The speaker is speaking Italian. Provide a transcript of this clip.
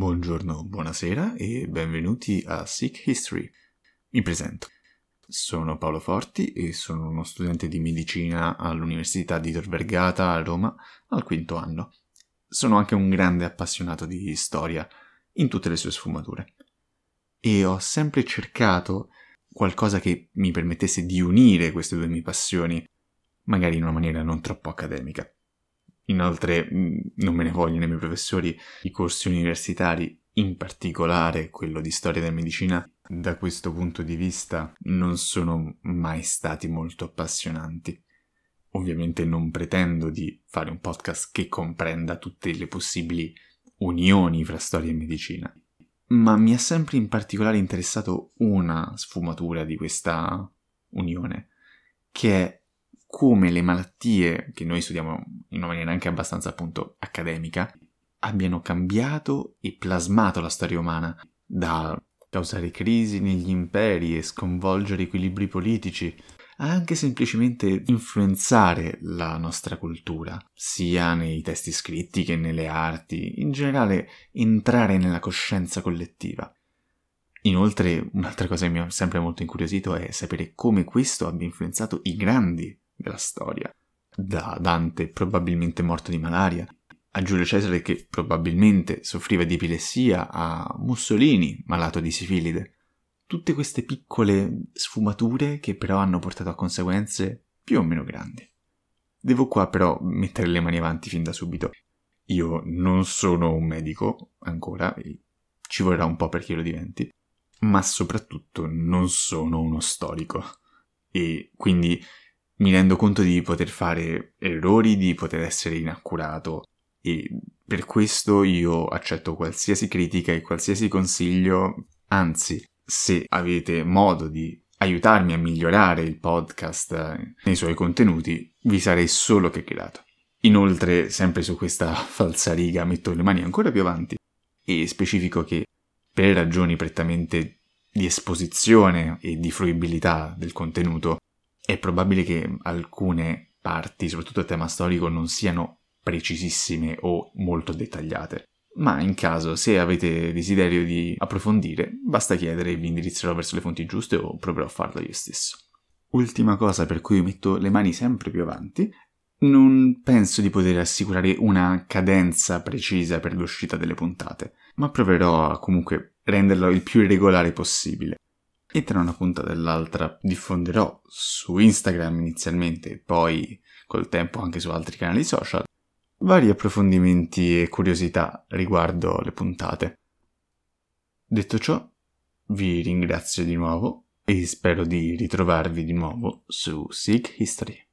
Buongiorno, buonasera e benvenuti a Sick History. Mi presento. Sono Paolo Forti e sono uno studente di medicina all'Università di Tor Vergata a Roma al quinto anno. Sono anche un grande appassionato di storia in tutte le sue sfumature. E ho sempre cercato qualcosa che mi permettesse di unire queste due mie passioni, magari in una maniera non troppo accademica. Inoltre non me ne vogliono i miei professori, i corsi universitari, in particolare quello di storia della medicina, da questo punto di vista non sono mai stati molto appassionanti. Ovviamente non pretendo di fare un podcast che comprenda tutte le possibili unioni fra storia e medicina, ma mi ha sempre in particolare interessato una sfumatura di questa unione, che è come le malattie, che noi studiamo in una maniera anche abbastanza appunto accademica, abbiano cambiato e plasmato la storia umana, da causare crisi negli imperi e sconvolgere equilibri politici, a anche semplicemente influenzare la nostra cultura, sia nei testi scritti che nelle arti, in generale entrare nella coscienza collettiva. Inoltre, un'altra cosa che mi ha sempre molto incuriosito è sapere come questo abbia influenzato i grandi della storia, da Dante probabilmente morto di malaria, a Giulio Cesare che probabilmente soffriva di epilessia, a Mussolini malato di sifilide. Tutte queste piccole sfumature che però hanno portato a conseguenze più o meno grandi. Devo qua però mettere le mani avanti fin da subito. Io non sono un medico ancora, ci vorrà un po' perché lo diventi, ma soprattutto non sono uno storico. E quindi mi rendo conto di poter fare errori, di poter essere inaccurato. E per questo io accetto qualsiasi critica e qualsiasi consiglio, anzi, se avete modo di aiutarmi a migliorare il podcast nei suoi contenuti, vi sarei solo che grato. Inoltre, sempre su questa falsariga, metto le mani ancora più avanti. E specifico che per ragioni prettamente di esposizione e di fruibilità del contenuto, è probabile che alcune parti, soprattutto a tema storico, non siano precisissime o molto dettagliate. Ma in caso, se avete desiderio di approfondire, basta chiedere e vi indirizzerò verso le fonti giuste o proverò a farlo io stesso. Ultima cosa per cui metto le mani sempre più avanti, non penso di poter assicurare una cadenza precisa per l'uscita delle puntate, ma proverò a comunque renderlo il più regolare possibile e tra una puntata e l'altra diffonderò su Instagram inizialmente e poi col tempo anche su altri canali social vari approfondimenti e curiosità riguardo le puntate. Detto ciò, vi ringrazio di nuovo e spero di ritrovarvi di nuovo su Seek History.